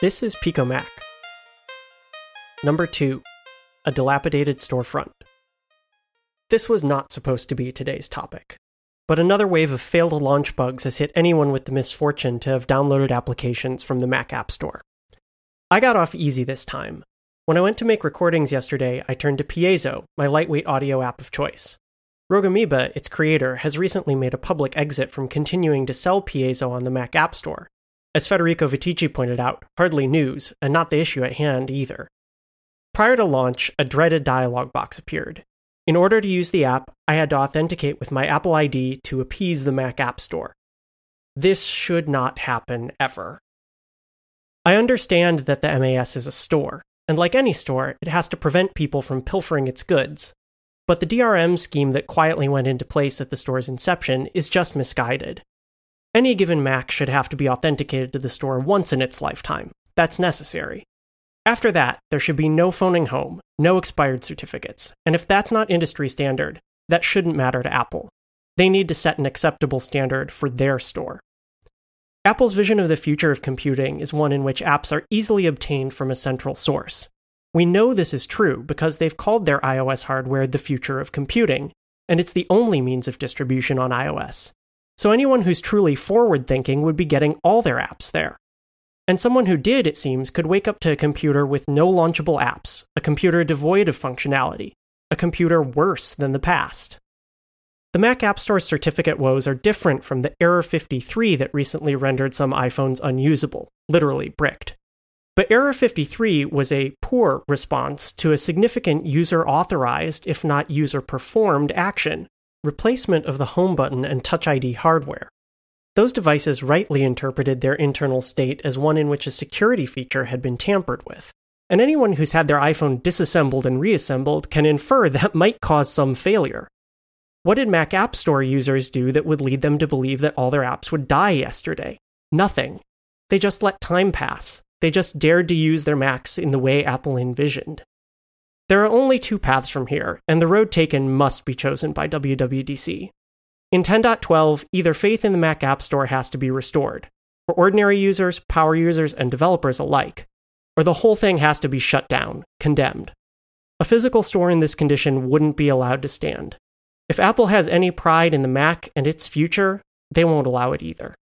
This is Pico Mac. Number 2 A Dilapidated Storefront. This was not supposed to be today's topic, but another wave of failed launch bugs has hit anyone with the misfortune to have downloaded applications from the Mac App Store. I got off easy this time. When I went to make recordings yesterday, I turned to Piezo, my lightweight audio app of choice. Rogue Amoeba, its creator, has recently made a public exit from continuing to sell Piezo on the Mac App Store. As Federico Viticci pointed out, hardly news, and not the issue at hand either. Prior to launch, a dreaded dialog box appeared. In order to use the app, I had to authenticate with my Apple ID to appease the Mac App Store. This should not happen ever. I understand that the MAS is a store, and like any store, it has to prevent people from pilfering its goods. But the DRM scheme that quietly went into place at the store's inception is just misguided. Any given Mac should have to be authenticated to the store once in its lifetime. That's necessary. After that, there should be no phoning home, no expired certificates, and if that's not industry standard, that shouldn't matter to Apple. They need to set an acceptable standard for their store. Apple's vision of the future of computing is one in which apps are easily obtained from a central source. We know this is true because they've called their iOS hardware the future of computing, and it's the only means of distribution on iOS. So anyone who's truly forward thinking would be getting all their apps there. And someone who did, it seems, could wake up to a computer with no launchable apps, a computer devoid of functionality, a computer worse than the past. The Mac App Store's certificate woes are different from the Error 53 that recently rendered some iPhones unusable, literally bricked. But Error 53 was a poor response to a significant user authorized, if not user performed, action replacement of the home button and Touch ID hardware. Those devices rightly interpreted their internal state as one in which a security feature had been tampered with. And anyone who's had their iPhone disassembled and reassembled can infer that might cause some failure. What did Mac App Store users do that would lead them to believe that all their apps would die yesterday? Nothing. They just let time pass. They just dared to use their Macs in the way Apple envisioned. There are only two paths from here, and the road taken must be chosen by WWDC. In 10.12, either faith in the Mac App Store has to be restored, for ordinary users, power users, and developers alike, or the whole thing has to be shut down, condemned. A physical store in this condition wouldn't be allowed to stand. If Apple has any pride in the Mac and its future, they won't allow it either.